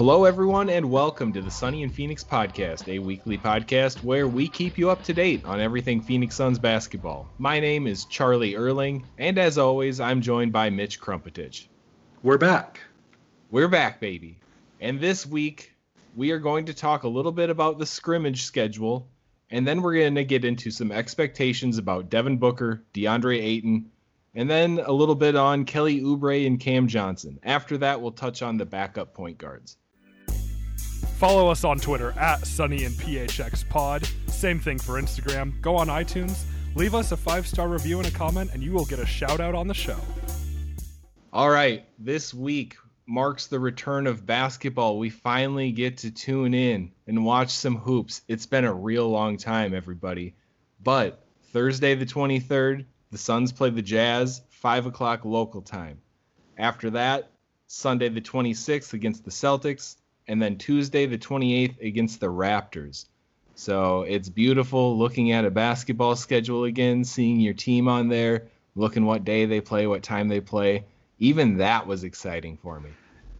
Hello, everyone, and welcome to the Sunny and Phoenix podcast, a weekly podcast where we keep you up to date on everything Phoenix Suns basketball. My name is Charlie Erling, and as always, I'm joined by Mitch Krumpetich. We're back. We're back, baby. And this week, we are going to talk a little bit about the scrimmage schedule, and then we're going to get into some expectations about Devin Booker, DeAndre Ayton, and then a little bit on Kelly Oubre and Cam Johnson. After that, we'll touch on the backup point guards. Follow us on Twitter at Sunny and PHX Pod. Same thing for Instagram. Go on iTunes, leave us a five star review and a comment, and you will get a shout out on the show. All right, this week marks the return of basketball. We finally get to tune in and watch some hoops. It's been a real long time, everybody. But Thursday, the 23rd, the Suns play the Jazz, 5 o'clock local time. After that, Sunday, the 26th, against the Celtics, and then Tuesday, the 28th, against the Raptors. So it's beautiful looking at a basketball schedule again, seeing your team on there, looking what day they play, what time they play. Even that was exciting for me.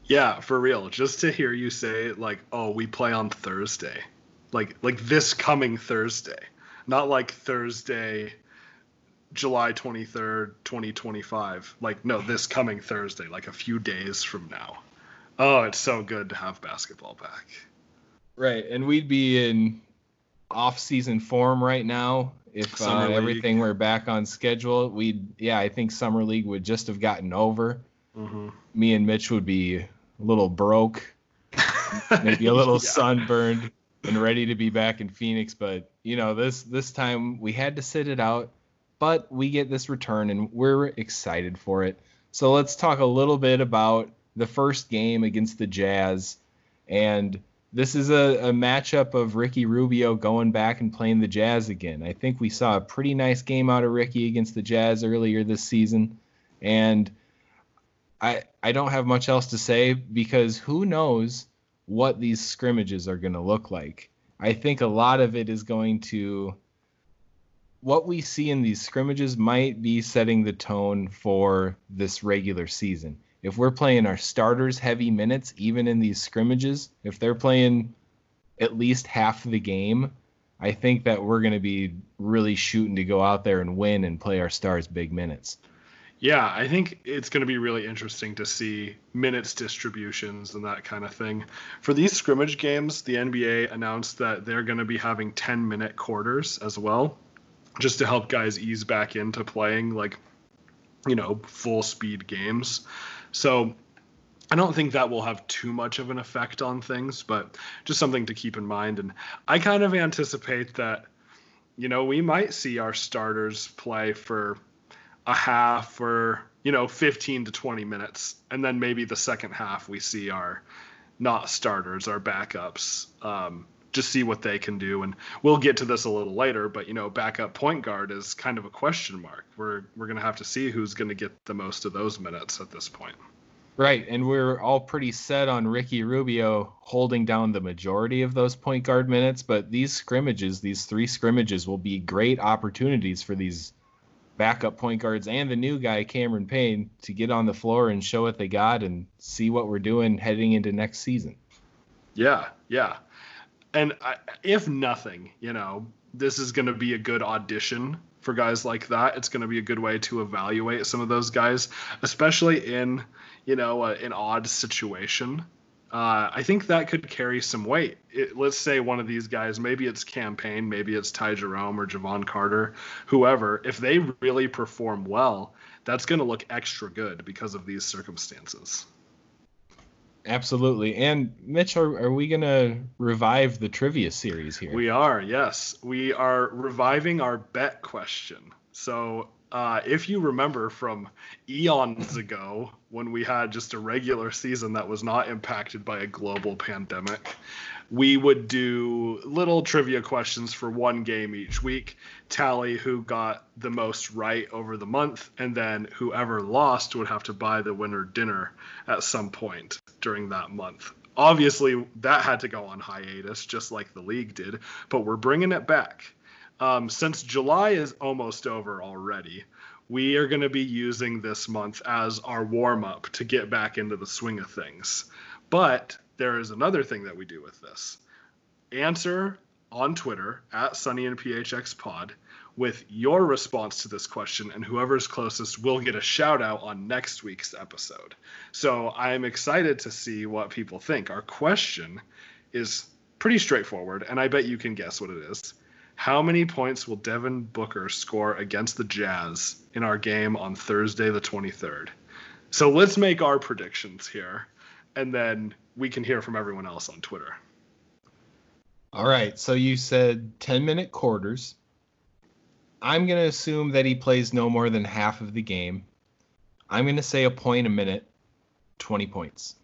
Yeah, for real. Just to hear you say like, "Oh, we play on Thursday." Like like this coming Thursday. Not like Thursday July 23rd, 2025. Like no, this coming Thursday, like a few days from now. Oh, it's so good to have basketball back. Right, and we'd be in off-season form right now if uh, everything were back on schedule. We'd, yeah, I think summer league would just have gotten over. hmm Me and Mitch would be a little broke, maybe a little Yeah. sunburned, and ready to be back in Phoenix. But you know, this this time we had to sit it out, but we get this return, and we're excited for it. So let's talk a little bit about the first game against the Jazz, and this is a, a matchup of Ricky Rubio going back and playing the Jazz again. I think we saw a pretty nice game out of Ricky against the Jazz earlier this season, and I I don't have much else to say because who knows what these scrimmages are going to look like. I think a lot of it is going to what we see in these scrimmages might be setting the tone for this regular season. If we're playing our starters heavy minutes even in these scrimmages, if they're playing at least half the game, I think that we're going to be really shooting to go out there and win and play our stars big minutes. Yeah, I think it's going to be really interesting to see minutes distributions and that kind of thing. For these scrimmage games, the NBA announced that they're going to be having 10 minute quarters as well, just to help guys ease back into playing like, you know, full speed games. So I don't think that will have too much of an effect on things, but just something to keep in mind. And I kind of anticipate that, you know, we might see our starters play for a half or you know 15 to 20 minutes and then maybe the second half we see our not starters our backups um, just see what they can do and we'll get to this a little later but you know backup point guard is kind of a question mark we're we're going to have to see who's going to get the most of those minutes at this point Right, and we're all pretty set on Ricky Rubio holding down the majority of those point guard minutes, but these scrimmages, these three scrimmages, will be great opportunities for these backup point guards and the new guy, Cameron Payne, to get on the floor and show what they got and see what we're doing heading into next season. Yeah, yeah. And I, if nothing, you know, this is going to be a good audition for guys like that. It's going to be a good way to evaluate some of those guys, especially in, you know, an odd situation. Uh, I think that could carry some weight. It, let's say one of these guys, maybe it's Cam Payne, maybe it's Ty Jerome or Jevon Carter, whoever. If they really perform well, that's going to look extra good because of these circumstances. Absolutely. And Mitch, are, are we gonna revive the trivia series here? We are, yes. We are reviving our bet question. So, uh, if you remember from eons ago when we had just a regular season that was not impacted by a global pandemic, we would do little trivia questions for one game each week, tally who got the most right over the month, and then whoever lost would have to buy the winner dinner at some point during that month. Obviously, that had to go on hiatus, just like the league did, but we're bringing it back. Um, since July is almost over already, we are going to be using this month as our warm up to get back into the swing of things. But there is another thing that we do with this. Answer on Twitter at Sunny and PHX Pod with your response to this question, and whoever's closest will get a shout out on next week's episode. So I'm excited to see what people think. Our question is pretty straightforward, and I bet you can guess what it is. How many points will Devin Booker score against the Jazz in our game on Thursday, the 23rd? So let's make our predictions here, and then we can hear from everyone else on Twitter. All right. So you said 10 minute quarters. I'm going to assume that he plays no more than half of the game. I'm going to say a point a minute, 20 points.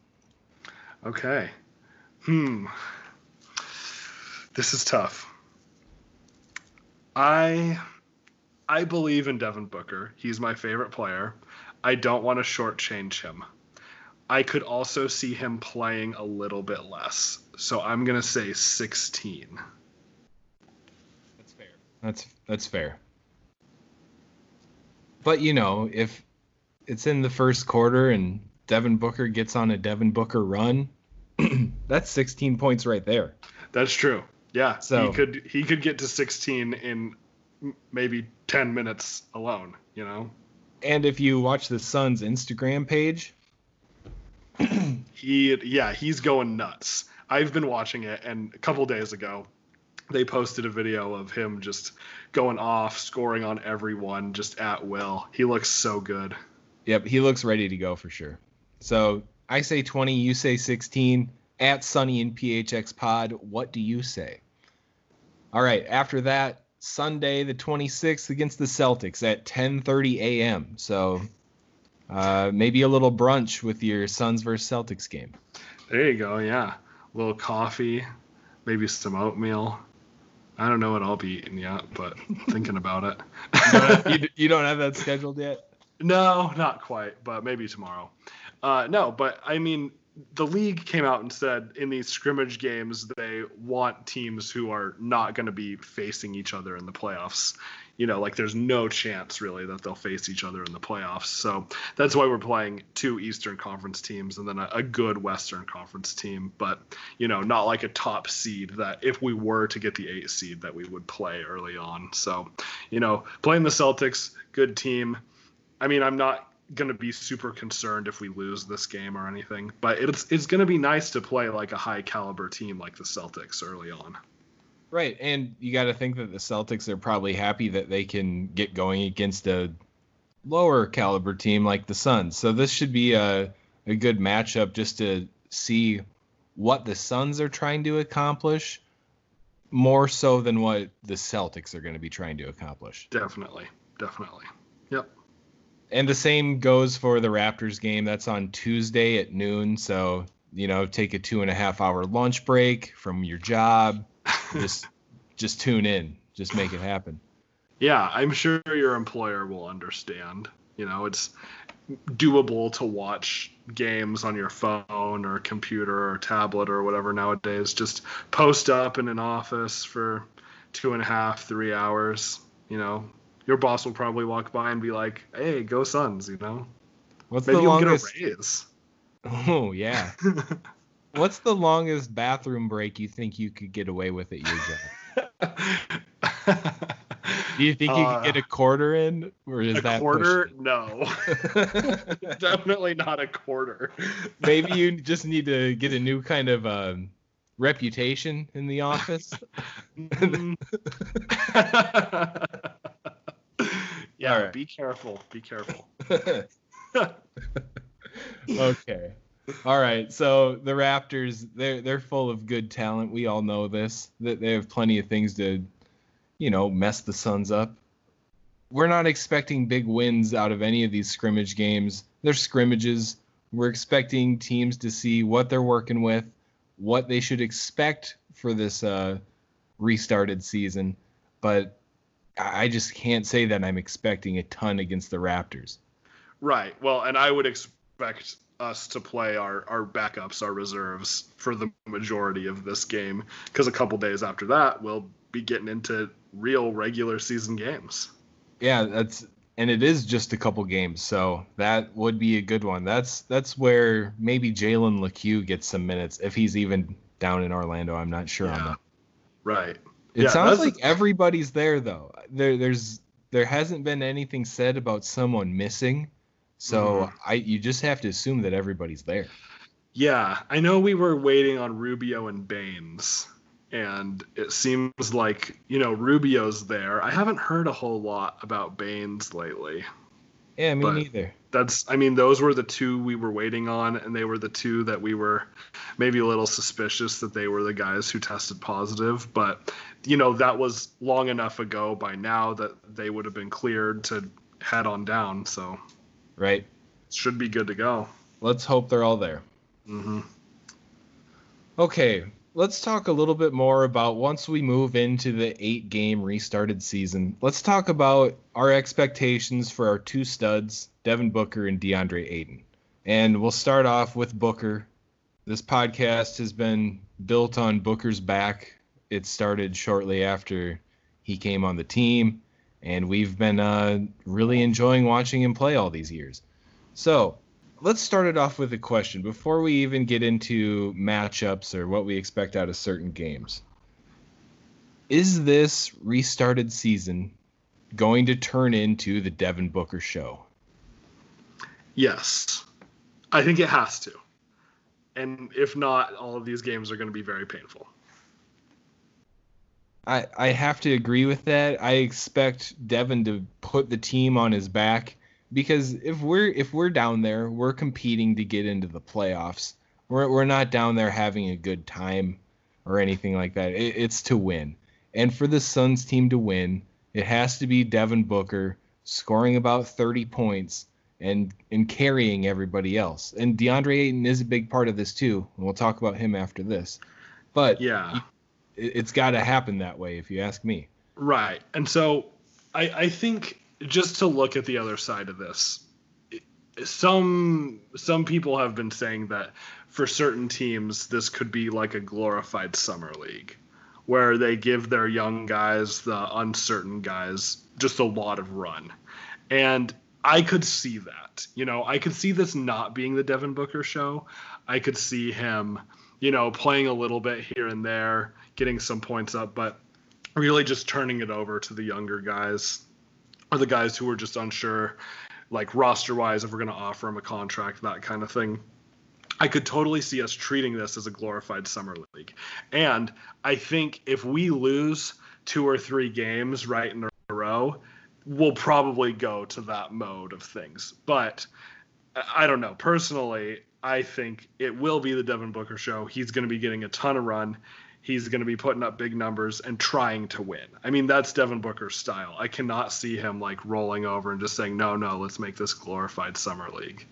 Okay. Hmm. This is tough. I I believe in Devin Booker. He's my favorite player. I don't want to shortchange him. I could also see him playing a little bit less. So I'm gonna say 16. That's fair. That's that's fair. But you know, if it's in the first quarter and Devin Booker gets on a Devin Booker run, that's 16 points right there. That's true. Yeah. So- he could he could get to 16 in maybe 10 minutes alone. You know. And if you watch the Suns Instagram page, he yeah he's going nuts i've been watching it and a couple days ago they posted a video of him just going off scoring on everyone just at will he looks so good Yep, he looks ready to go for sure. So I say 20, you say 16. At Sunny and PHX Pod, what do you say? All right, after that, Sunday the 26th against the Celtics at 10:30 a.m. So uh, maybe a little brunch with your Suns versus Celtics game. there you go yeah a little coffee maybe some oatmeal i don't know what i'll be eating yet but thinking about it you, d- you don't have that scheduled yet? No, not quite, but maybe tomorrow. Uh, no, but I mean, the league came out and said in these scrimmage games they want teams who are not going to be facing each other in the playoffs. You know, like there's no chance really that they'll face each other in the playoffs. So that's why we're playing two Eastern Conference teams and then a, a good Western Conference team. But you know, not like a top seed that if we were to get the eight seed that we would play early on. So, you know, playing the Celtics, good team. I mean, I'm not going to be super concerned if we lose this game or anything, but it's it's going to be nice to play like a high caliber team like the Celtics early on. Right, and you got to think that the Celtics are probably happy that they can get going against a lower caliber team like the Suns. So this should be a a good matchup just to see what the Suns are trying to accomplish more so than what the Celtics are going to be trying to accomplish. Definitely, definitely. Yep. And the same goes for the Raptors game. That's on Tuesday at noon. So, you know, take a two and a half hour lunch break from your job. Just just tune in. Just make it happen. Yeah, I'm sure your employer will understand. You know, it's doable to watch games on your phone or computer or tablet or whatever nowadays. Just post up in an office for two and a half, three hours. You know, your boss will probably walk by and be like, "Hey, go Suns!" You know, What's maybe the you'll longest? get a raise. Oh yeah. What's the longest bathroom break you think you could get away with at your job? Do you think you Uh, could get a quarter in, or is a that quarter? No, definitely not a quarter. Maybe you just need to get a new kind of um, reputation in the office. Mm. yeah, right. be careful. Be careful. okay. All right, so the Raptors, they're they're full of good talent. We all know this. That they have plenty of things to, you know, mess the Suns up. We're not expecting big wins out of any of these scrimmage games. They're scrimmages. We're expecting teams to see what they're working with, what they should expect for this uh, restarted season. But I I just can't say that I'm expecting a ton against the Raptors. Right. Well, and I would expect us to play our, our backups, our reserves for the majority of this game because a couple days after that, we'll be getting into real regular season games. Yeah, that's and it is just a couple games, so that would be a good one. That's that's where maybe Jalen Lecque gets some minutes if he's even down in Orlando. I'm not sure on Yeah. that. Right. It Yeah, sounds like everybody's there though. There there's there hasn't been anything said about someone missing. So Mhm. I you just have to assume that everybody's there. Yeah, I know we were waiting on Rubio and Baynes, and it seems like you know Rubio's there. I haven't heard a whole lot about Baynes lately. Yeah, me neither. That's, I mean, those were the two we were waiting on, and they were the two that we were maybe a little suspicious that they were the guys who tested positive. But you know that was long enough ago by now that they would have been cleared to head on down. So Right? should be good to go. Let's hope they're all there. hmm Okay, let's talk a little bit more about once we move into the eight game restarted season. Let's talk about our expectations for our two studs, Devin Booker and DeAndre Ayton. And we'll start off with Booker. This podcast has been built on Booker's back. It started shortly after he came on the team, and we've been uh, really enjoying watching him play all these years. So, let's start it off with a question before we even get into matchups or what we expect out of certain games. Is this restarted season going to turn into the Devin Booker show? Yes, I think it has to. And if not, all of these games are going to be very painful. I, I have to agree with that. I expect Devin to put the team on his back because if we're if we're down there, we're competing to get into the playoffs. We're we're not down there having a good time or anything like that. It, it's to win. And for the Suns team to win, it has to be Devin Booker scoring about 30 points and and carrying everybody else. And DeAndre Ayton is a big part of this too. And we'll talk about him after this. But Yeah. It- it's got to happen that way if you ask me Right. And so I, I think just to look at the other side of this, some some people have been saying that for certain teams this could be like a glorified summer league where they give their young guys, the uncertain guys, just a lot of run. And I could see that. You know, I could see this not being the Devin Booker show. I could see him, you know, playing a little bit here and there, getting some points up, but really just turning it over to the younger guys or the guys who are just unsure, like roster wise, if we're going to offer him a contract, that kind of thing. I could totally see us treating this as a glorified summer league. And I think if we lose two or three games right in a row, we'll probably go to that mode of things. But I don't know. Personally, I think it will be the Devin Booker show. He's going to be getting a ton of run. He's going to be putting up big numbers and trying to win. I mean, that's Devin Booker's style. I cannot see him like rolling over and just saying, no, no, let's make this glorified summer league.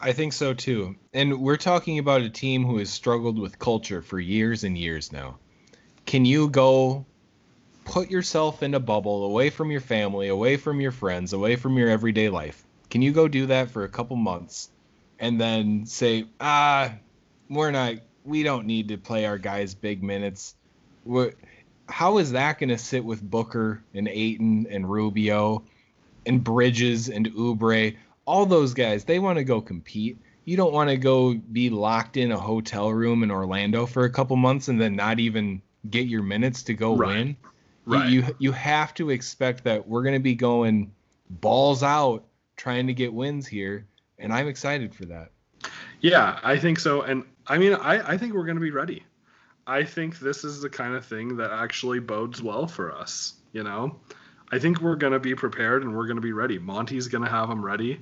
i think so too and we're talking about a team who has struggled with culture for years and years now can you go put yourself in a bubble away from your family away from your friends away from your everyday life can you go do that for a couple months and then say ah we're not we don't need to play our guys big minutes we're, how is that going to sit with Booker and Ayton and Rubio and Bridges and Oubre? All those guys, they want to go compete. You don't want to go be locked in a hotel room in Orlando for a couple months and then not even get your minutes to go Right. win. You- Right. You, you have to expect that we're going to be going balls out trying to get wins here, and I'm excited for that. Yeah, I think so. And I mean, I, I think we're going to be ready. I think this is the kind of thing that actually bodes well for us. You know, I think we're going to be prepared and we're going to be ready. Monty's going to have them ready.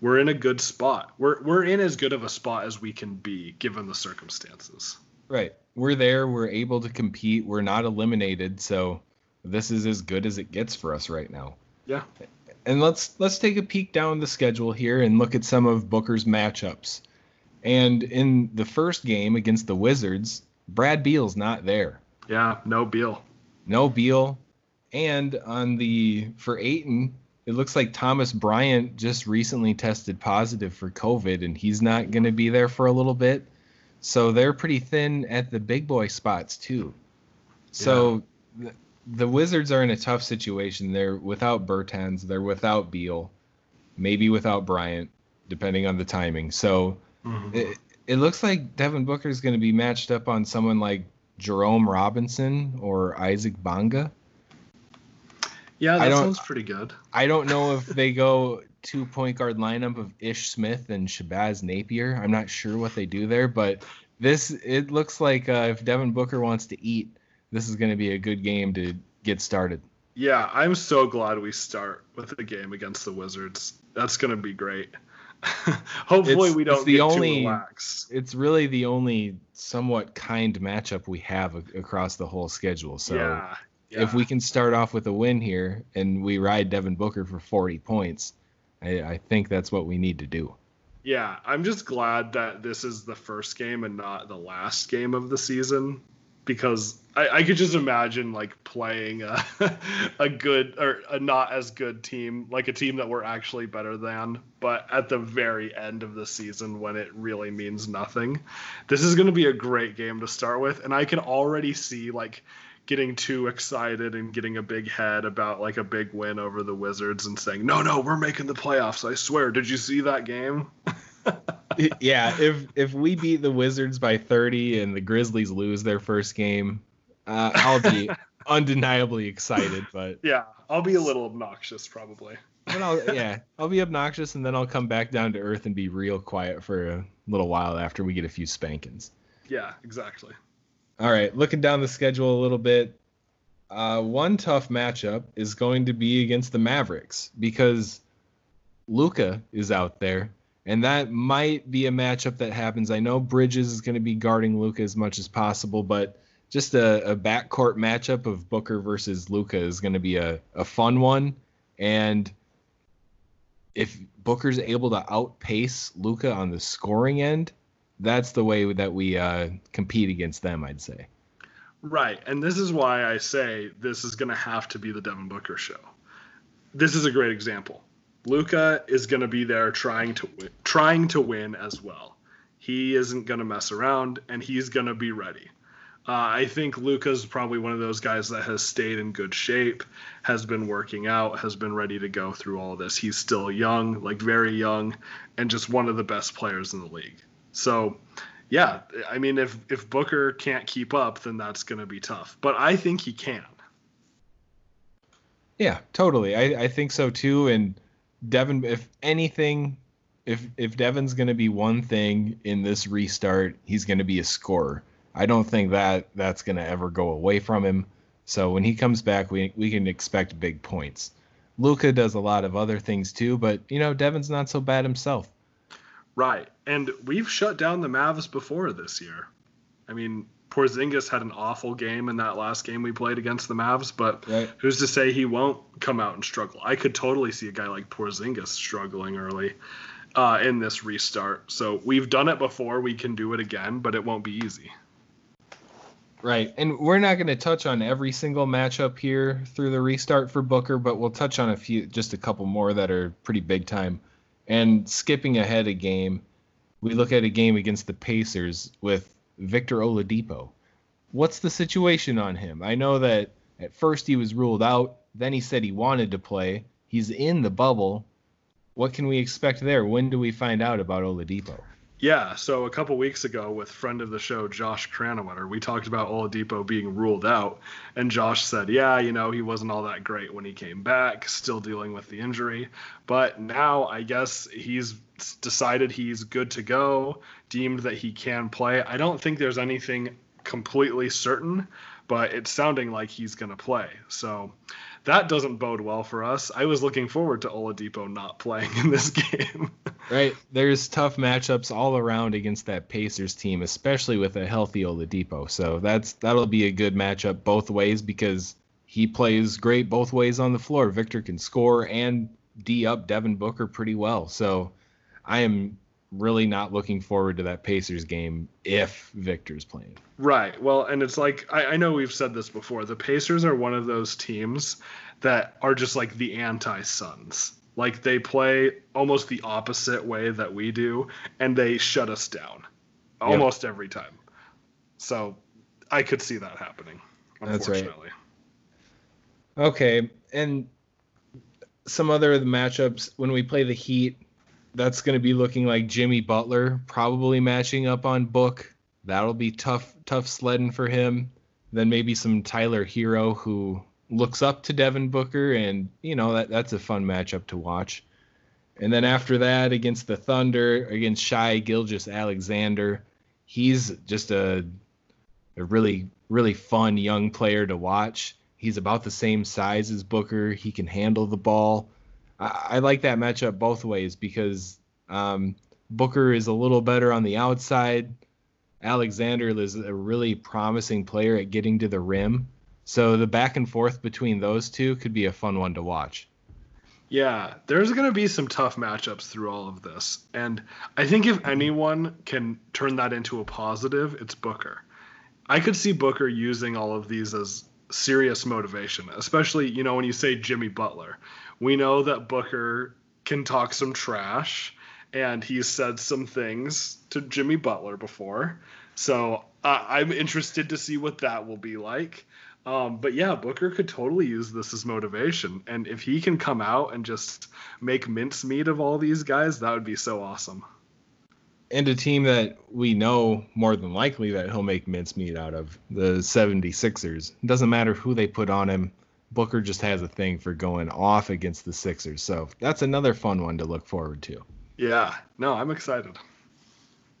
we're in a good spot. We're we're in as good of a spot as we can be given the circumstances. Right. We're there. We're able to compete. We're not eliminated. So this is as good as it gets for us right now. Yeah. And let's let's take a peek down the schedule here and look at some of Booker's matchups. And in the first game against the Wizards, Brad Beal's not there. Yeah, no Beal. No Beal. And on the for Aiton, it looks like Thomas Bryant just recently tested positive for COVID and he's not going to be there for a little bit. So they're pretty thin at the big boy spots too. So the, the Wizards are in a tough situation. They're without Bertans, they're without Beal, maybe without Bryant, depending on the timing. So it, it looks like Devin Booker is going to be matched up on someone like Jerome Robinson or Isaac Bonga. Yeah, that sounds pretty good. I don't know if they go two point guard lineup of Ish Smith and Shabazz Napier. I'm not sure what they do there, but this it looks like uh, if Devin Booker wants to eat, this is going to be a good game to get started. Yeah, I'm so glad we start with the game against the Wizards. That's gonna be great. Hopefully It's- we don't it's the get only- too relaxed. It's really the only somewhat kind matchup we have a- across the whole schedule. So yeah. yeah. if we can start off with a win here and we ride Devin Booker for 40 points, I, I think that's what we need to do. Yeah, I'm just glad that this is the first game and not the last game of the season because I, I could just imagine like playing a, a good or a not as good team, like a team that we're actually better than, but at the very end of the season when it really means nothing. This is going to be a great game to start with, and I can already see like getting too excited and getting a big head about like a big win over the Wizards and saying, "No, no, we're making the playoffs. I swear." Did you see that game? yeah, if if we beat the Wizards by 30 and the Grizzlies lose their first game, uh, I'll be undeniably excited. But, Yeah, I'll be a little obnoxious probably. but I'll yeah, I'll be obnoxious and then I'll come back down to earth and be real quiet for a little while after we get a few spankings. Yeah, exactly. All right, looking down the schedule a little bit. Uh, one tough matchup is going to be against the Mavericks because Luka is out there, and that might be a matchup that happens. I know Bridges is going to be guarding Luka as much as possible, but just a, a backcourt matchup of Booker versus Luka is going to be a, a fun one. And if Booker's able to outpace Luka on the scoring end, that's the way that we uh, compete against them, I'd say. Right, and this is why I say this is going to have to be the Devin Booker show. This is a great example. Luka is going to be there trying to win, trying to win as well. He isn't going to mess around, and he's going to be ready. Uh, I think Luka's probably one of those guys that has stayed in good shape, has been working out, has been ready to go through all this. He's still young, like very young, and just one of the best players in the league. So, yeah, I mean, if if Booker can't keep up, then that's going to be tough. But I think he can. Yeah, totally. I, I think so too. And Devin, if anything, if if Devin's going to be one thing in this restart, he's going to be a scorer. I don't think that that's going to ever go away from him. So when he comes back, we we can expect big points. Luka does a lot of other things too, but you know Devin's not so bad himself. Right. And we've shut down the Mavs before this year. I mean, Porzingis had an awful game in that last game we played against the Mavs, but Right. who's to say he won't come out and struggle? I could totally see a guy like Porzingis struggling early uh, in this restart. So we've done it before. We can do it again, but it won't be easy. Right. And we're not going to touch on every single matchup here through the restart for Booker, but we'll touch on a few, just a couple more that are pretty big time. And skipping ahead a game, we look at a game against the Pacers with Victor Oladipo. What's the situation on him? I know that at first he was ruled out, then he said he wanted to play. He's in the bubble. What can we expect there? When do we find out about Oladipo? Yeah, so a couple weeks ago with friend of the show Josh Cranwetter, we talked about Oladipo being ruled out, and Josh said, "Yeah, you know, he wasn't all that great when he came back, still dealing with the injury, but now I guess he's decided he's good to go, deemed that he can play. I don't think there's anything completely certain, but it's sounding like he's going to play. So that doesn't bode well for us. I was looking forward to Oladipo not playing in this game. right. There's tough matchups all around against that Pacers team, especially with a healthy Oladipo. So that's that'll be a good matchup both ways because he plays great both ways on the floor. Victor can score and D up Devin Booker pretty well. So I am really not looking forward to that Pacers game if Victor's playing. Right. Well, and it's like I, I, know we've said this before. The Pacers are one of those teams that are just like the anti Suns. Like they play almost the opposite way that we do, and they shut us down almost yep. every time. So I could see that happening. Unfortunately. Right. Okay, and some other of the matchups when we play the Heat that's going to be looking like Jimmy Butler probably matching up on Book. That'll be tough, tough sledding for him. Then maybe some Tyler Herro who looks up to Devin Booker, and you know that that's a fun matchup to watch. And then after that, against the Thunder, against Shai Gilgeous-Alexander, he's just a a really really fun young player to watch. He's about the same size as Booker. He can handle the ball. I, I like that matchup both ways because um, Booker is a little better on the outside. Alexander is a really promising player at getting to the rim. So the back and forth between those two could be a fun one to watch. Yeah, there's going to be some tough matchups through all of this. And I think if anyone can turn that into a positive, it's Booker. I could see Booker using all of these as serious motivation, especially, you know, when you say Jimmy Butler. We know that Booker can talk some trash, and he's said some things to Jimmy Butler before. So uh, I'm interested to see what that will be like. Um, but yeah, Booker could totally use this as motivation. And if he can come out and just make mincemeat of all these guys, that would be so awesome. And a team that we know more than likely that he'll make mincemeat out of the 76ers. It doesn't matter who they put on him. Booker just has a thing for going off against the Sixers. So that's another fun one to look forward to. Yeah, no, I'm excited.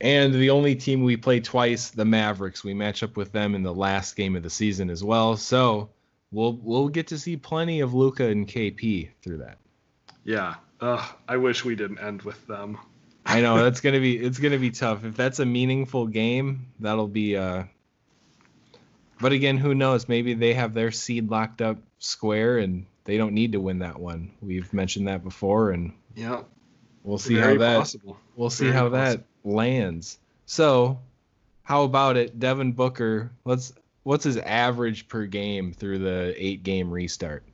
And the only team we play twice, the Mavericks, we match up with them in the last game of the season as well. So we'll we'll get to see plenty of Luka and KP through that. Yeah, uh, I wish we didn't end with them. I know that's gonna be it's gonna be tough. If that's a meaningful game, that'll be uh, but again, who knows? Maybe they have their seed locked up square and they don't need to win that one. We've mentioned that before, and yeah, we'll see how that possible. we'll see Very how possible. that lands. So, how about it, Devin Booker? Let's what's his average per game through the eight game restart?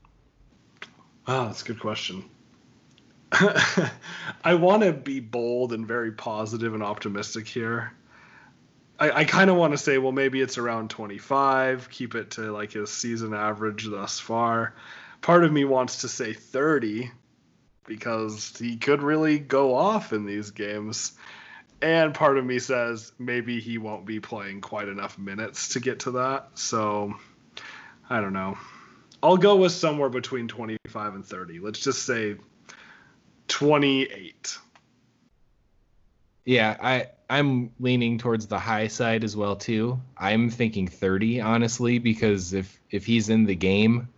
Oh, that's a good question. I want to be bold and very positive and optimistic here. I, I kind of want to say, well, maybe it's around 25, keep it to like his season average thus far. Part of me wants to say 30 because he could really go off in these games. And part of me says maybe he won't be playing quite enough minutes to get to that. So I don't know. I'll go with somewhere between 25 and 30. Let's just say 28. Yeah, I I'm leaning towards the high side as well too. I'm thinking 30 honestly because if if he's in the game,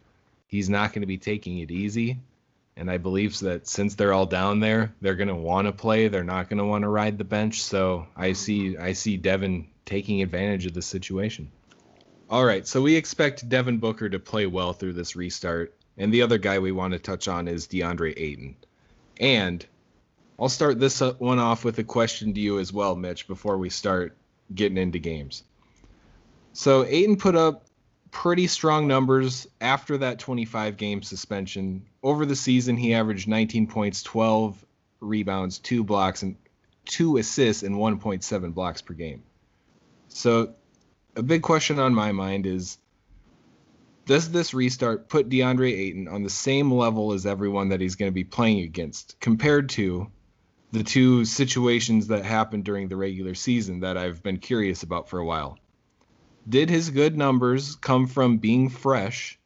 he's not going to be taking it easy. And I believe that since they're all down there, they're going to want to play. They're not going to want to ride the bench. So I see I see Devin taking advantage of the situation. All right, so we expect Devin Booker to play well through this restart. And the other guy we want to touch on is DeAndre Ayton. And I'll start this one off with a question to you as well, Mitch, before we start getting into games. So Ayton put up pretty strong numbers after that 25 game suspension. Over the season, he averaged 19 points, 12 rebounds, two blocks, and two assists, and 1.7 blocks per game. So a big question on my mind is does this restart put DeAndre Ayton on the same level as everyone that he's going to be playing against compared to the two situations that happened during the regular season that I've been curious about for a while. Did his good numbers come from being fresh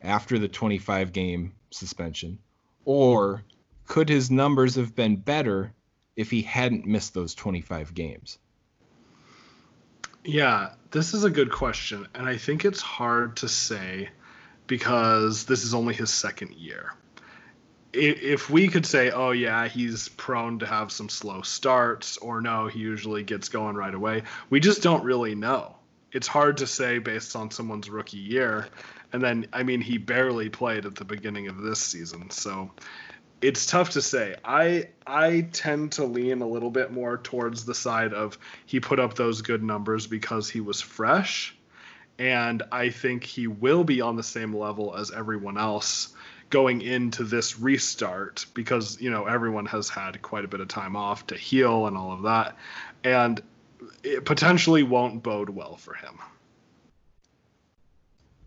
after the 25 game suspension? Or could his numbers have been better if he hadn't missed those 25 games? Yeah, this is a good question. And I think it's hard to say because this is only his second year. If we could say, oh, yeah, he's prone to have some slow starts, or no, he usually gets going right away, we just don't really know. It's hard to say based on someone's rookie year. And then, I mean, he barely played at the beginning of this season. So it's tough to say. I I tend to lean a little bit more towards the side of he put up those good numbers because he was fresh, and I think he will be on the same level as everyone else going into this restart because you know everyone has had quite a bit of time off to heal and all of that, and it potentially won't bode well for him.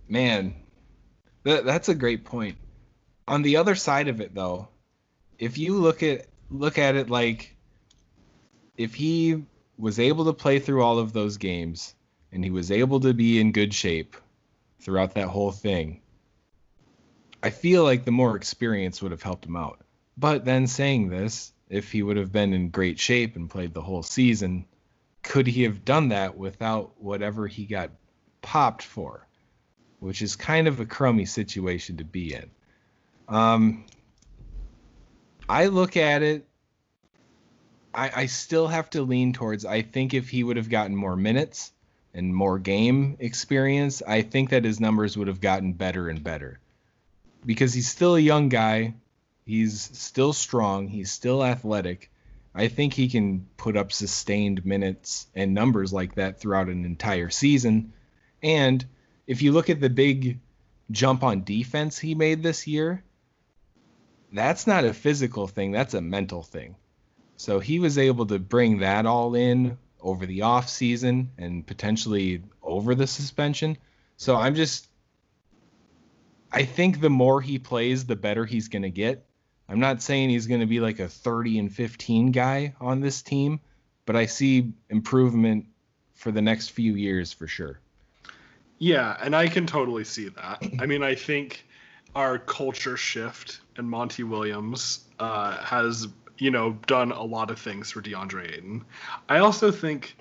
Man, that, that's a great point. On the other side of it, though, if you look at look at it like if he was able to play through all of those games and he was able to be in good shape throughout that whole thing, I feel like the more experience would have helped him out. But then saying this, if he would have been in great shape and played the whole season, could he have done that without whatever he got popped for? Which is kind of a crummy situation to be in. Um, I look at it. I, I still have to lean towards. I think if he would have gotten more minutes and more game experience, I think that his numbers would have gotten better and better. Because he's still a young guy, he's still strong, he's still athletic. I think he can put up sustained minutes and numbers like that throughout an entire season. And if you look at the big jump on defense he made this year, that's not a physical thing, that's a mental thing. So he was able to bring that all in over the off season and potentially over the suspension. So I'm just I think the more he plays, the better he's going to get. I'm not saying he's going to be like a 30 and 15 guy on this team, but I see improvement for the next few years for sure. Yeah, and I can totally see that. I mean, I think our culture shift and Monty Williams uh, has, you know, done a lot of things for DeAndre Ayton. I also think,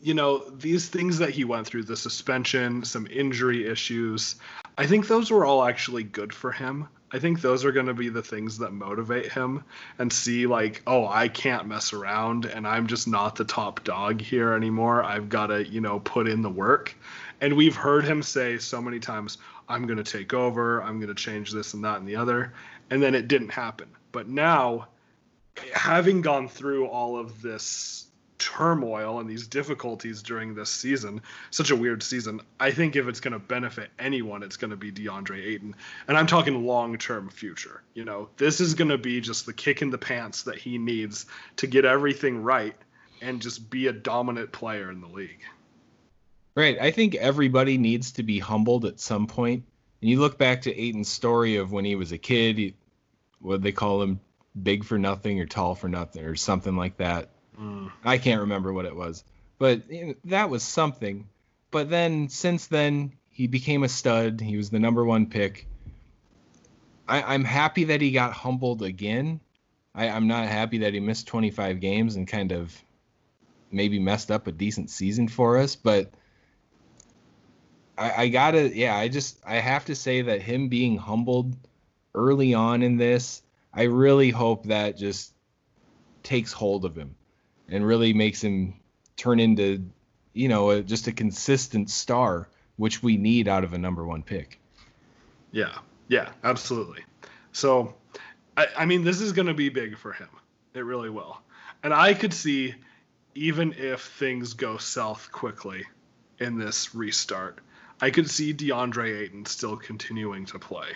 you know, these things that he went through, the suspension, some injury issues, I think those were all actually good for him. I think those are going to be the things that motivate him and see, like, oh, I can't mess around and I'm just not the top dog here anymore. I've got to, you know, put in the work. And we've heard him say so many times, I'm going to take over, I'm going to change this and that and the other. And then it didn't happen. But now, having gone through all of this turmoil and these difficulties during this season, such a weird season, I think if it's going to benefit anyone, it's going to be DeAndre Ayton. And I'm talking long term future. You know, this is going to be just the kick in the pants that he needs to get everything right and just be a dominant player in the league. Right. I think everybody needs to be humbled at some point. And you look back to Ayton's story of when he was a kid, he, what they call him, big for nothing or tall for nothing or something like that. Mm. I can't remember what it was, but that was something. But then since then, he became a stud. He was the number one pick. I, I'm happy that he got humbled again. I, I'm not happy that he missed 25 games and kind of maybe messed up a decent season for us, but I, I gotta, yeah, I just, I have to say that him being humbled early on in this, I really hope that just takes hold of him and really makes him turn into, you know, a, just a consistent star, which we need out of a number one pick. Yeah, yeah, absolutely. So, I, I mean, this is going to be big for him. It really will. And I could see, even if things go south quickly in this restart, I could see DeAndre Ayton still continuing to play.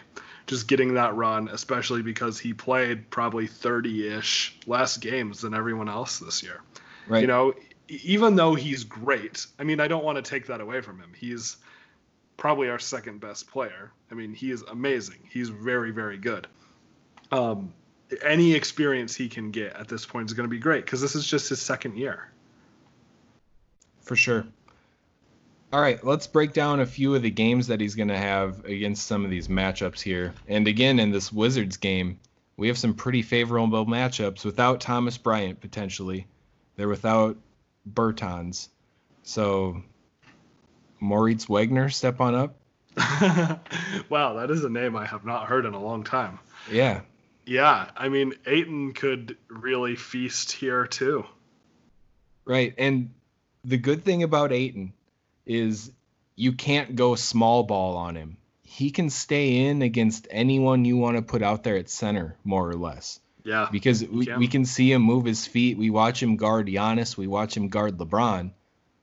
Just getting that run, especially because he played probably 30 ish less games than everyone else this year. Right. You know, even though he's great, I mean, I don't want to take that away from him. He's probably our second best player. I mean, he is amazing. He's very, very good. Um, any experience he can get at this point is going to be great because this is just his second year. For sure. All right, let's break down a few of the games that he's going to have against some of these matchups here. And again, in this Wizards game, we have some pretty favorable matchups without Thomas Bryant potentially. They're without Bertans. So, Moritz Wagner, step on up. wow, that is a name I have not heard in a long time. Yeah, Yeah, I mean, Ayton could really feast here too. right. And the good thing about Ayton is you can't go small ball on him. He can stay in against anyone you want to put out there at center, more or less. Yeah, because we, can. we can see him move his feet. We watch him guard Giannis. We watch him guard LeBron.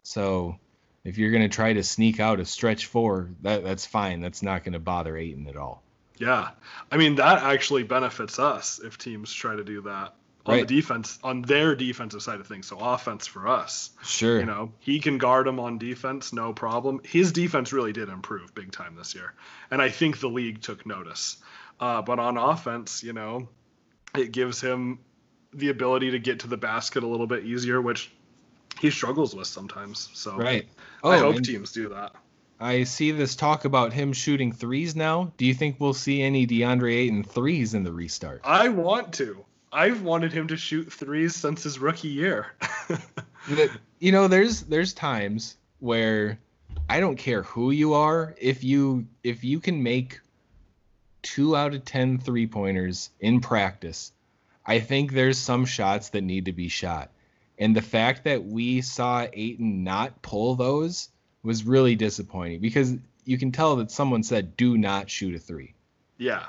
So if you're gonna try to sneak out a stretch four, that that's fine. That's not gonna bother Ayton at all. yeah. I mean, that actually benefits us if teams try to do that on Right. the defense, on their defensive side of things. So offense for us. Sure. You know, he can guard him on defense, no problem. His defense really did improve big time this year, and I think the league took notice. Uh, but on offense, you know, it gives him the ability to get to the basket a little bit easier, which he struggles with sometimes. So Right. I Oh, hope teams do that. I see this talk about him shooting threes now. Do you think we'll see any DeAndre Ayton threes in the restart? I want to. I've wanted him to shoot threes since his rookie year. You know, there's there's times where I don't care who you are, if you if you can make two out of ten three pointers in practice, I think there's some shots that need to be shot. And the fact that we saw Ayton not pull those was really disappointing because you can tell that someone said, do not shoot a three. yeah,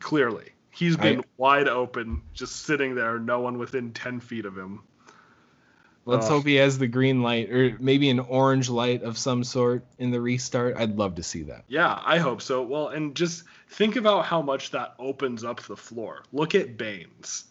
clearly. He's been I- wide open, just sitting there, no one within 10 feet of him. Let's Ugh. hope he has the green light or maybe an orange light of some sort in the restart. I'd love to see that. Yeah, I hope so. Well, and just think about how much that opens up the floor. Look at Baynes.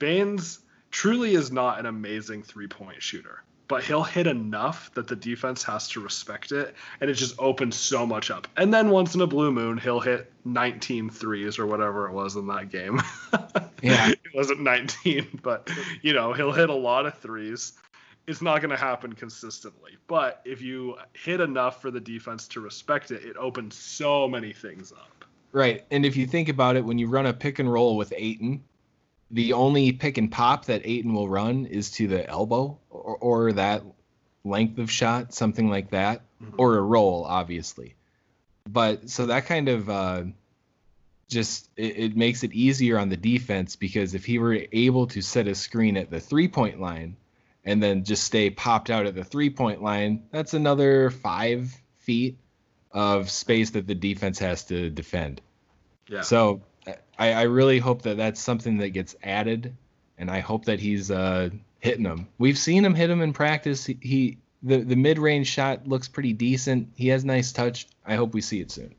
Baynes truly is not an amazing three point shooter, but he'll hit enough that the defense has to respect it, and it just opens so much up. And then once in a blue moon, he'll hit 19 threes or whatever it was in that game. Yeah. it wasn't 19, but you know, he'll hit a lot of threes. It's not going to happen consistently, but if you hit enough for the defense to respect it, it opens so many things up. Right. And if you think about it, when you run a pick and roll with Ayton, the only pick and pop that Ayton will run is to the elbow or, or that length of shot, something like that, or a roll, obviously. But so that kind of uh, just it, it makes it easier on the defense because if he were able to set a screen at the three point line and then just stay popped out at the three point line, that's another five feet of space that the defense has to defend. Yeah. So I, I really hope that that's something that gets added, and I hope that he's uh, hitting them. We've seen him hit him in practice. He, he the the mid range shot looks pretty decent. He has nice touch. I hope we see it soon.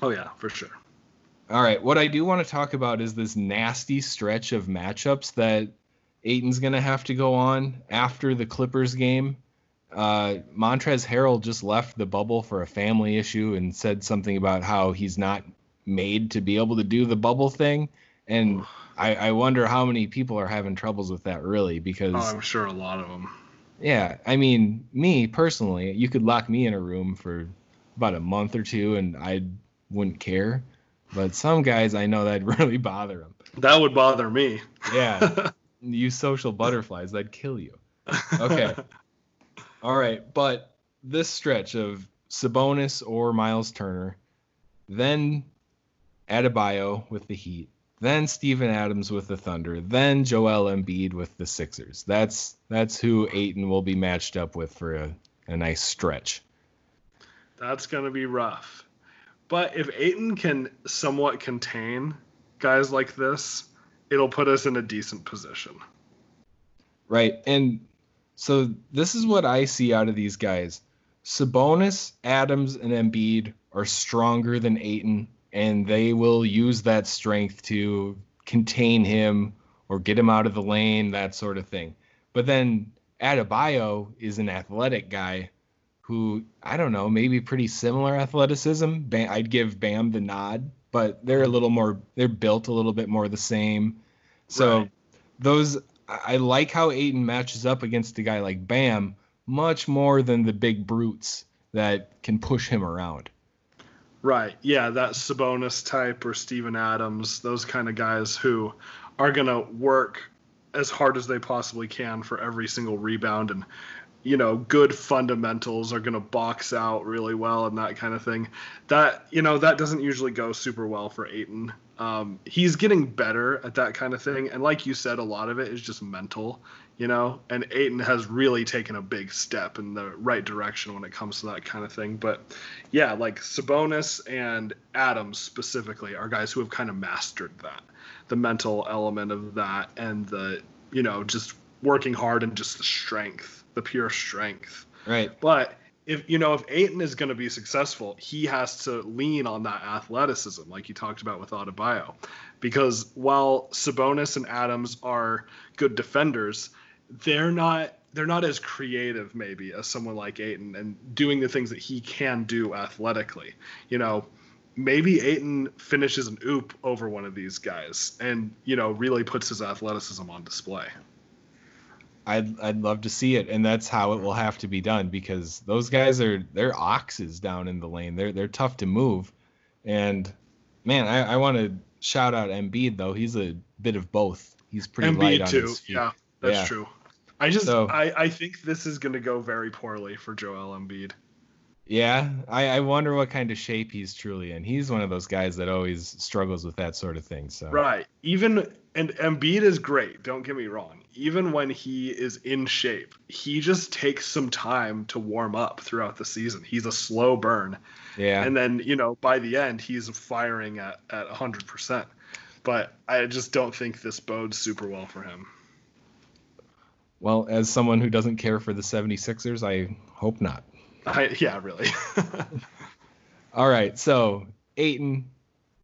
oh yeah, for sure. All right, what I do want to talk about is this nasty stretch of matchups that Ayton's gonna have to go on after the Clippers game. Uh, Montrezl Harrell just left the bubble for a family issue and said something about how he's not made to be able to do the bubble thing, and I, I wonder how many people are having troubles with that really because Oh, I'm sure a lot of them. yeah, I mean, me personally, you could lock me in a room for about a month or two and I wouldn't care. But some guys, I know that'd really bother them. That would bother me. Yeah, you social butterflies, that'd kill you. Okay. All right, but this stretch of Sabonis or Miles Turner, then Adebayo with the Heat, then Steven Adams with the Thunder, then Joel Embiid with the Sixers. That's that's who Ayton will be matched up with for a, a nice stretch. That's gonna be rough. But if Ayton can somewhat contain guys like this, it'll put us in a decent position. Right. And so this is what I see out of these guys. Sabonis, Adams, and Embiid are stronger than Ayton, and they will use that strength to contain him or get him out of the lane, that sort of thing. But then Adebayo is an athletic guy who, I don't know, maybe pretty similar athleticism. Bam, I'd give Bam the nod, but they're a little more, they're built a little bit more the same. So Right. those I like how Ayton matches up against a guy like Bam much more than the big brutes that can push him around. Right. Yeah, that Sabonis type or Steven Adams, those kind of guys who are going to work as hard as they possibly can for every single rebound and you know, good fundamentals are going to box out really well and that kind of thing. That, you know, that doesn't usually go super well for Ayton. Um, he's getting better at that kind of thing. And like you said, a lot of it is just mental, you know, and Ayton has really taken a big step in the right direction when it comes to that kind of thing. But yeah, like Sabonis and Adams specifically are guys who have kind of mastered that the mental element of that and the, you know, just working hard and just the strength the pure strength. Right. But if you know if Ayton is going to be successful, he has to lean on that athleticism, like you talked about with Adebayo, because while Sabonis and Adams are good defenders, they're not they're not as creative maybe as someone like Ayton and doing the things that he can do athletically. You know, maybe Ayton finishes an oop over one of these guys and you know really puts his athleticism on display. I'd I'd love to see it, and that's how it will have to be done because those guys are they're oxes down in the lane. They're they're tough to move, and man, I, I want to shout out Embiid though. He's a bit of both. He's pretty Embiid light on too. his feet. Yeah, that's Yeah. true. I just So- I, I think this is going to go very poorly for Joel Embiid. Yeah, I, I wonder what kind of shape he's truly in. He's one of those guys that always struggles with that sort of thing. So Right. Even and Embiid is great, don't get me wrong. Even when he is in shape, he just takes some time to warm up throughout the season. He's a slow burn. yeah, And then, you know, by the end he's firing at at 100%. But I just don't think this bodes super well for him. well, as someone who doesn't care for the 76ers, I hope not. I, yeah, really. All right, so Ayton,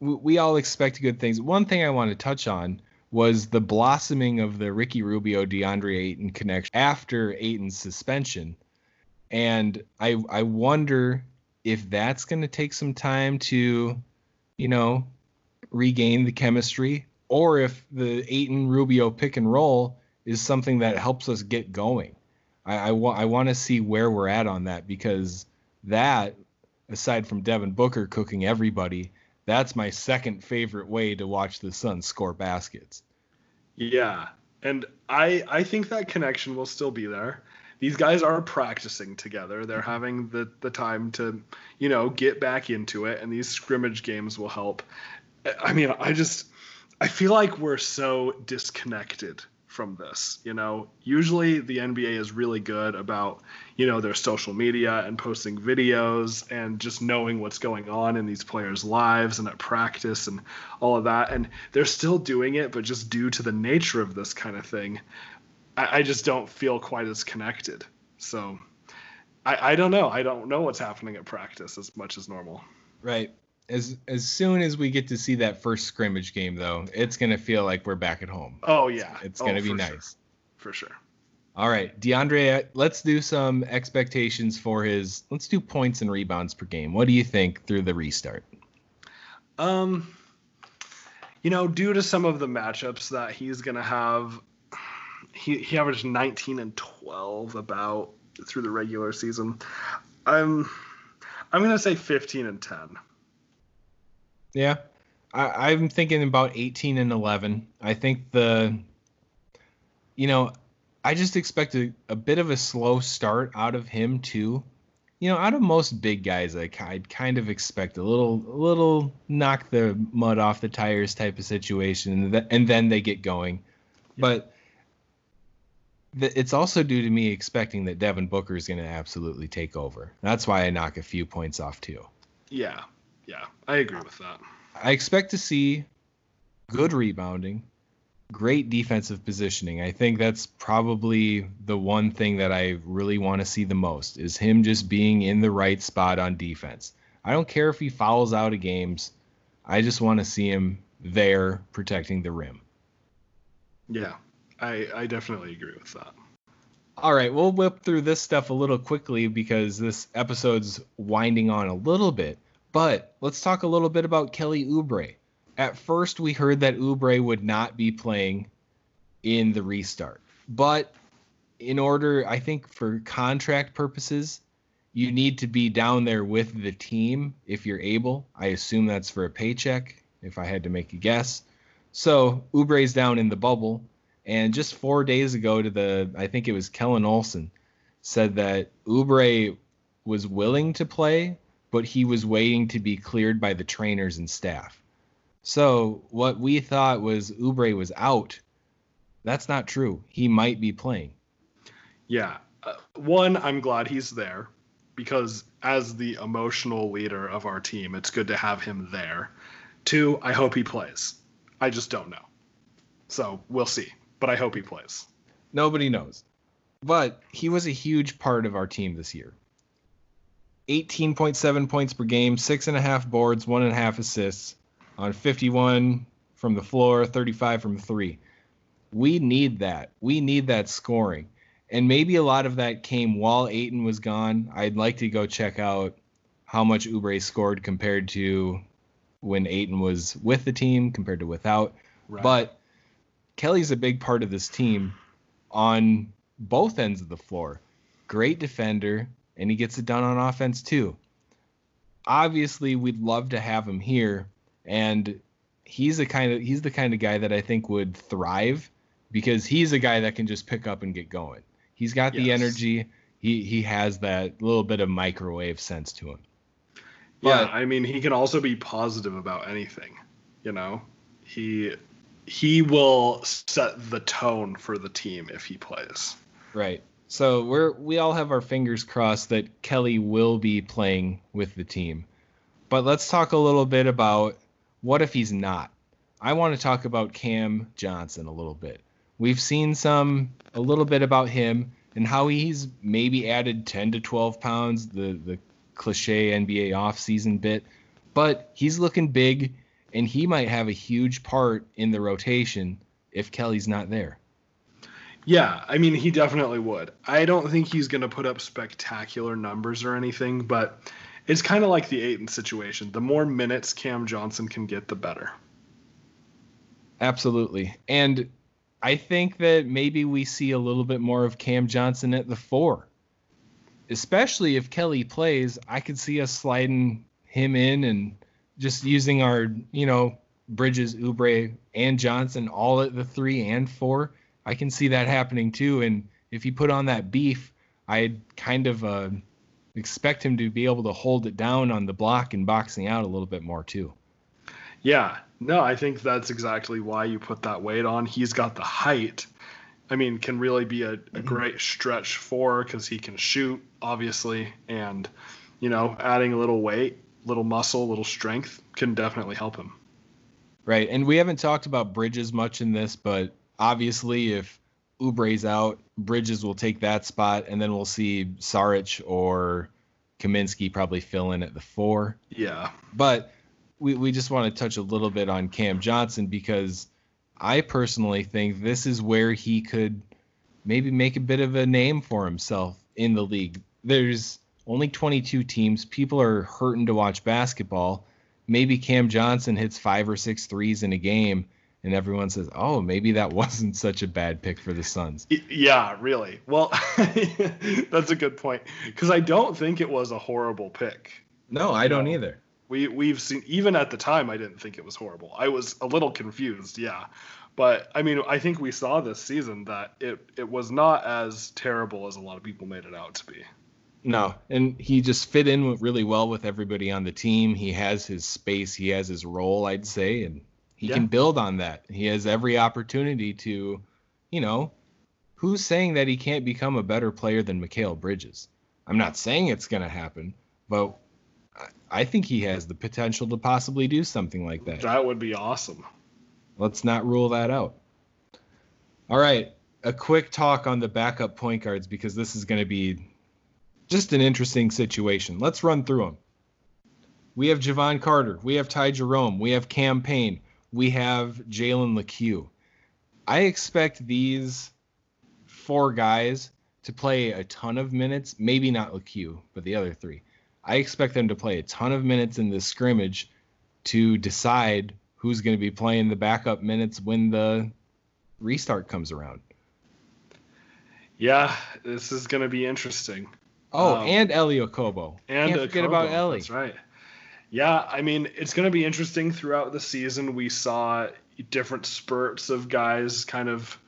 we, we all expect good things. One thing I want to touch on was the blossoming of the Ricky Rubio DeAndre Ayton connection after Ayton's suspension, and I I wonder if that's going to take some time to, you know, regain the chemistry, or if the Ayton Rubio pick and roll is something that helps us get going. I I, wa- I want to see where we're at on that because that aside from Devin Booker cooking everybody, that's my second favorite way to watch the Suns score baskets. Yeah, and I I think that connection will still be there. These guys are practicing together. They're mm-hmm. having the the time to, you know, get back into it, and these scrimmage games will help. I mean, I just I feel like we're so disconnected from this. You know, usually the NBA is really good about, you know, their social media and posting videos and just knowing what's going on in these players' lives and at practice and all of that. And they're still doing it, but just due to the nature of this kind of thing, I, I just don't feel quite as connected. So I, I don't know. I don't know what's happening at practice as much as normal. Right. As as soon as we get to see that first scrimmage game though, it's gonna feel like we're back at home. Oh yeah, It's Oh, gonna be for nice. sure. for sure. All right, DeAndre, let's do some expectations for his. Let's do points and rebounds per game. What do you think through the restart? Um, you know, due to some of the matchups that he's gonna have, he he averaged 19 and 12 about through the regular season. I'm I'm gonna say 15 and 10. Yeah, I, I'm thinking about 18 and 11. I think the, you know, I just expect a, a bit of a slow start out of him too. You know, out of most big guys, I, I'd kind of expect a little, a little knock the mud off the tires type of situation, and, th- and then they get going. But th- it's also due to me expecting that Devin Booker is going to absolutely take over. That's why I knock a few points off too. Yeah, yeah, I agree with that. I expect to see good rebounding, great defensive positioning. I think that's probably the one thing that I really want to see the most is him just being in the right spot on defense. I don't care if he fouls out of games. I just want to see him there protecting the rim. Yeah, I I definitely agree with that. All right, we'll whip through this stuff a little quickly because this episode's winding on a little bit. But let's talk a little bit about Kelly Oubre. At first, we heard that Oubre would not be playing in the restart. But in order, I think, for contract purposes, you need to be down there with the team if you're able. I assume that's for a paycheck, if I had to make a guess. So Oubre's down in the bubble. And just four days ago, to the I think it was Kellan Olson said that Oubre was willing to play, but he was waiting to be cleared by the trainers and staff. So what we thought was Oubre was out. That's not true. He might be playing. Yeah. Uh, one, I'm glad he's there because as the emotional leader of our team, it's good to have him there. Two, I hope he plays. I just don't know. So we'll see. But I hope he plays. Nobody knows. But he was a huge part of our team this year. 18.7 points per game, six and a half boards, one and a half assists on 51 from the floor, 35 from three. We need that. We need that scoring. And maybe a lot of that came while Ayton was gone. I'd like to go check out how much Oubre scored compared to when Ayton was with the team compared to without. Right. But Kelly's a big part of this team on both ends of the floor. Great defender, and he gets it done on offense too. Obviously, we'd love to have him here, and he's the kind of he's the kind of guy that I think would thrive because he's a guy that can just pick up and get going. He's got the energy. He he has that little bit of microwave sense to him. Yeah, I mean, he can also be positive about anything. You know, he he will set the tone for the team if he plays. Right. So we're we all have our fingers crossed that Kelly will be playing with the team. But let's talk a little bit about what if he's not. I want to talk about Cam Johnson a little bit. We've seen some a little bit about him and how he's maybe added 10 to 12 pounds, the the cliche NBA offseason bit, but he's looking big and he might have a huge part in the rotation if Kelly's not there. Yeah, I mean, he definitely would. I don't think he's going to put up spectacular numbers or anything, but it's kind of like the Ayton situation. The more minutes Cam Johnson can get, the better. Absolutely. And I think that maybe we see a little bit more of Cam Johnson at the four. Especially if Kelly plays, I could see us sliding him in and just using our, you know, Bridges, Oubre, and Johnson all at the three and four. I can see that happening too. And if he put on that beef, I'd kind of uh, expect him to be able to hold it down on the block and boxing out a little bit more too. Yeah, no, I think that's exactly why you put that weight on. He's got the height. I mean, can really be a, a great stretch four because he can shoot, obviously, and you know, adding a little weight, little muscle, little strength can definitely help him. Right. And we haven't talked about Bridges much in this, but obviously if Oubre's out, Bridges will take that spot, and then we'll see Saric or Kaminsky probably fill in at the four. Yeah, But we, we just want to touch a little bit on Cam Johnson because I personally think this is where he could maybe make a bit of a name for himself in the league. There's only 22 teams. People are hurting to watch basketball. Maybe Cam Johnson hits five or six threes in a game, and everyone says, oh, maybe that wasn't such a bad pick for the Suns. Yeah, really. Well, that's a good point because I don't think it was a horrible pick. No, I don't either. We we've seen even at the time I didn't think it was horrible. I was a little confused, yeah. But I mean, I think we saw this season that it it was not as terrible as a lot of people made it out to be. No, and he just fit in really well with everybody on the team. He has his space, he has his role, I'd say, and he Yeah. can build on that. He has every opportunity to, you know, who's saying that he can't become a better player than Mikal Bridges? I'm not saying it's going to happen, but I- think he has the potential to possibly do something like that. That would be awesome. Let's not rule that out. All right, a quick talk on the backup point guards because this is going to be just an interesting situation. Let's run through them. We have Jevon Carter, we have Ty Jerome, we have Cam Payne, we have Jalen Lecque. I expect these four guys to play a ton of minutes, maybe not LeCue, but the other three. I expect them to play a ton of minutes in this scrimmage to decide who's going to be playing the backup minutes when the restart comes around. Yeah, this is going to be interesting. Oh, Um, and Elie Okobo. And Can't forget about Kobo, Elie. That's right. Yeah, I mean, it's going to be interesting throughout the season. We saw different spurts of guys kind of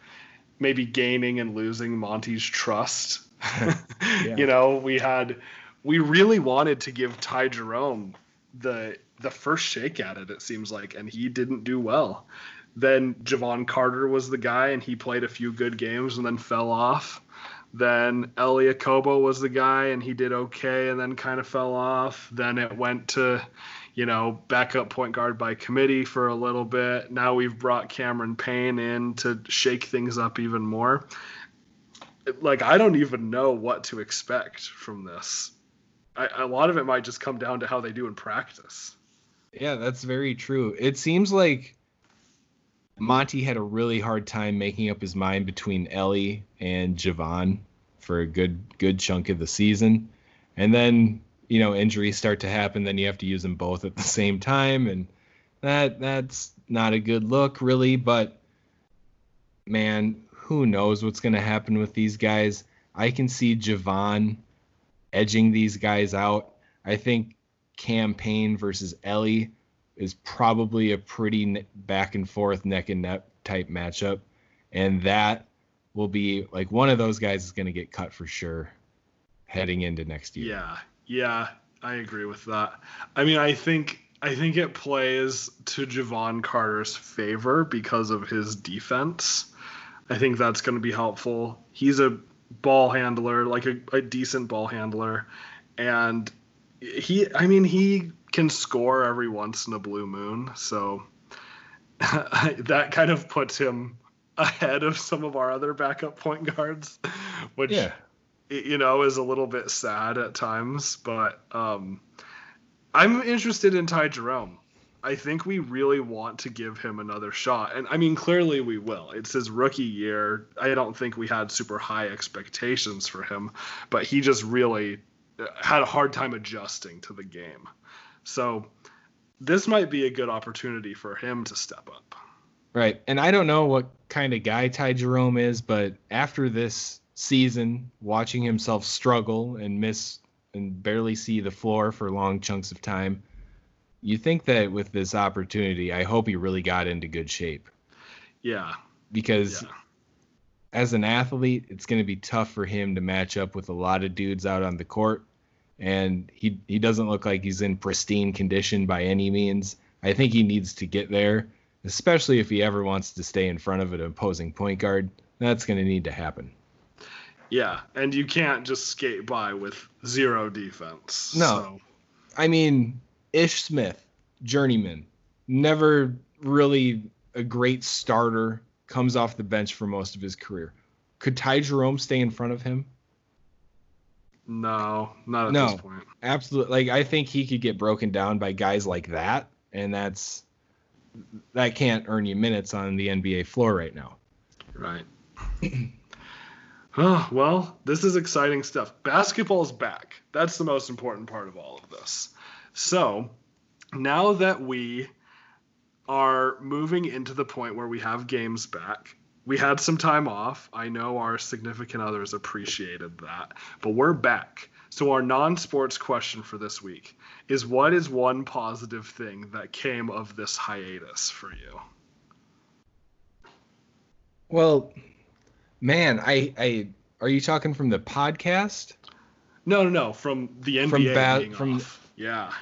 maybe gaining and losing Monty's trust. You know, we had we really wanted to give Ty Jerome the the first shake at it. It seems like, and he didn't do well. Then Jevon Carter was the guy, and he played a few good games and then fell off. Then Elie Okobo was the guy, and he did okay, and then kind of fell off. Then it went to, you know, backup point guard by committee for a little bit. Now we've brought Cameron Payne in to shake things up even more. Like I don't even know what to expect from this. I, a lot of it might just come down to how they do in practice. Yeah, that's very true. It seems like Monty had a really hard time making up his mind between Elie and Jevon for a good good chunk of the season. And then, you know, injuries start to happen, then you have to use them both at the same time and that that's not a good look really, but man, who knows what's going to happen with these guys? I can see Jevon edging these guys out. I think Cam Payne versus Elie is probably a pretty back and forth neck and neck type matchup, and that will be like one of those guys is going to get cut for sure heading into next year. Yeah, yeah, I agree with that. I mean, I think I think it plays to Jevon Carter's favor because of his defense. I think that's going to be helpful. He's a ball handler, like a, a decent ball handler, and he, I mean, he can score every once in a blue moon. So that kind of puts him ahead of some of our other backup point guards, which Yeah. you know is a little bit sad at times. But um, I'm interested in Ty Jerome. I think we really want to give him another shot. And I mean, clearly we will. It's his rookie year. I don't think we had super high expectations for him, but he just really uh, had a hard time adjusting to the game. So this might be a good opportunity for him to step up. Right. And I don't know what kind of guy Ty Jerome is, but after this season, watching himself struggle and miss and barely see the floor for long chunks of time, you think that with this opportunity, I hope he really got into good shape Yeah. because Yeah. as an athlete, it's going to be tough for him to match up with a lot of dudes out on the court. And he, he doesn't look like he's in pristine condition by any means. I think he needs to get there, especially if he ever wants to stay in front of an opposing point guard. That's going to need to happen. Yeah. And you can't just skate by with zero defense. No. So, I mean, Ish Smith, journeyman, never really a great starter, comes off the bench for most of his career. Could Ty Jerome stay in front of him? No, not at No. this point. Absolutely. Like I think he could get broken down by guys like that, and that's that can't earn you minutes on the NBA floor right now. Right. oh, well, this is exciting stuff. Basketball's back. That's the most important part of all of this. So, now that we are moving into the point where we have games back, we had some time off. I know our significant others appreciated that, but we're back. So, our non sports question for this week is what is one positive thing that came of this hiatus for you? Well, man, I I are you talking from the podcast? No, no, no. From the NBA From ba- from- off. Yeah.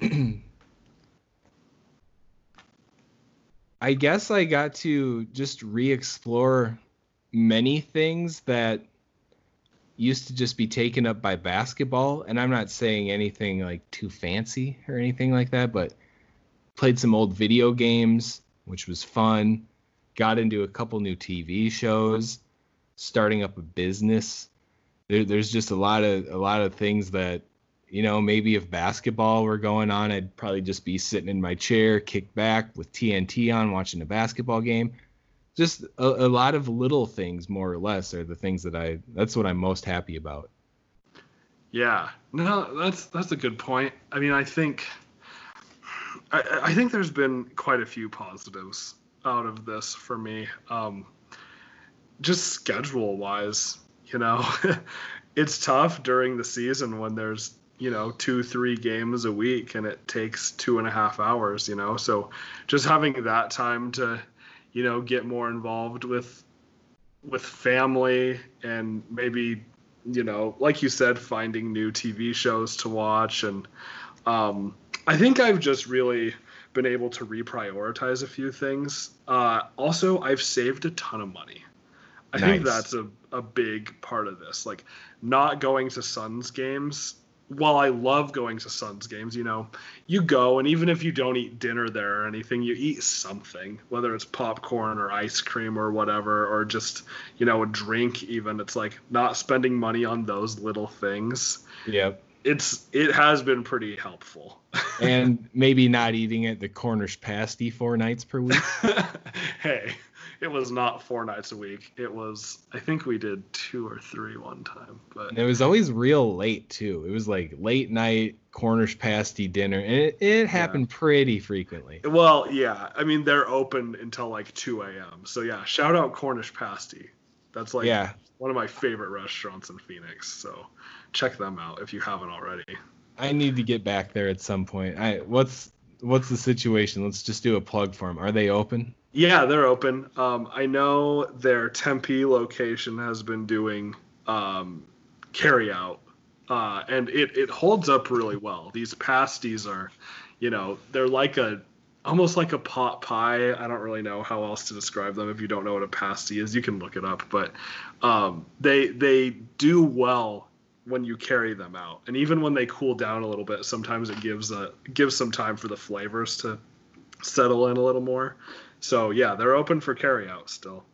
I guess I got to just re-explore many things that used to just be taken up by basketball, and I'm not saying anything like too fancy or anything like that, but played some old video games, which was fun. Got into a couple new TV shows, starting up a business. There, there's just a lot of a lot of things that you know, maybe if basketball were going on, I'd probably just be sitting in my chair, kicked back with TNT on, watching a basketball game. Just a, a lot of little things, more or less, are the things that I. That's what I'm most happy about. Yeah. No, that's that's a good point. I mean, I think I, I think there's been quite a few positives out of this for me. Um, just schedule wise, you know, it's tough during the season when there's you know two three games a week and it takes two and a half hours you know so just having that time to you know get more involved with with family and maybe you know, like you said, finding new TV shows to watch. And um, I think I've just really been able to reprioritize a few things. Uh, also, I've saved a ton of money. I think that's a, a big part of this. Like, not going to Suns games. While I love going to Suns games, you know, you go and even if you don't eat dinner there or anything, you eat something, whether it's popcorn or ice cream or whatever, or just, you know, a drink even. It's like not spending money on those little things. Yep. It's it has been pretty helpful. And maybe not eating at the Cornish pasty four nights per week. hey, it was not four nights a week. It was I think we did two or three one time. But And it was always real late too. It was like late night Cornish pasty dinner, and it, it happened pretty frequently. well, yeah. I mean they're open until like two AM. So yeah, shout out Cornish Pasty. That's like Yeah. one of my favorite restaurants in Phoenix. So check them out if you haven't already. I need to get back there at some point. I what's what's the situation? Let's just do a plug for them. Are they open? Yeah, they're open. Um, I know their Tempe location has been doing um, carry out, uh, and it, it holds up really well. These pasties are, you know, they're like a almost like a pot pie. I don't really know how else to describe them. If you don't know what a pasty is, you can look it up. But um, they they do well when you carry them out, and even when they cool down a little bit, sometimes it gives a gives some time for the flavors to settle in a little more. So yeah, they're open for carry out still.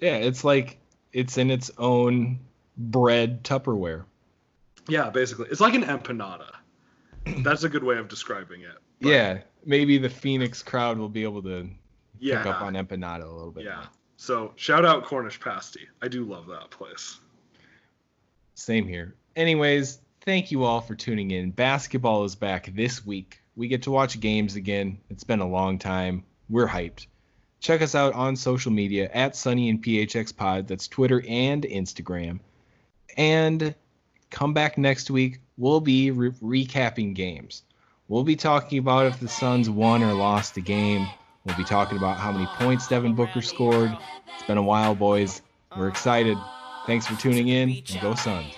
Yeah, it's like it's in its own bread Tupperware. Yeah, basically, it's like an empanada. That's a good way of describing it. But, yeah, maybe the Phoenix crowd will be able to yeah, pick up on empanada a little bit. yeah. more. So shout out Cornish Pasty. I do love that place. Same here. Anyways, thank you all for tuning in. Basketball is back this week. We get to watch games again. It's been a long time. We're hyped. Check us out on social media at Sunny and PHX Pod. That's Twitter and Instagram. And come back next week. We'll be re- recapping games. We'll be talking about if the Suns won or lost a game. We'll be talking about how many points Devin Booker scored. It's been a while, boys. We're excited. Thanks for tuning in and go Suns.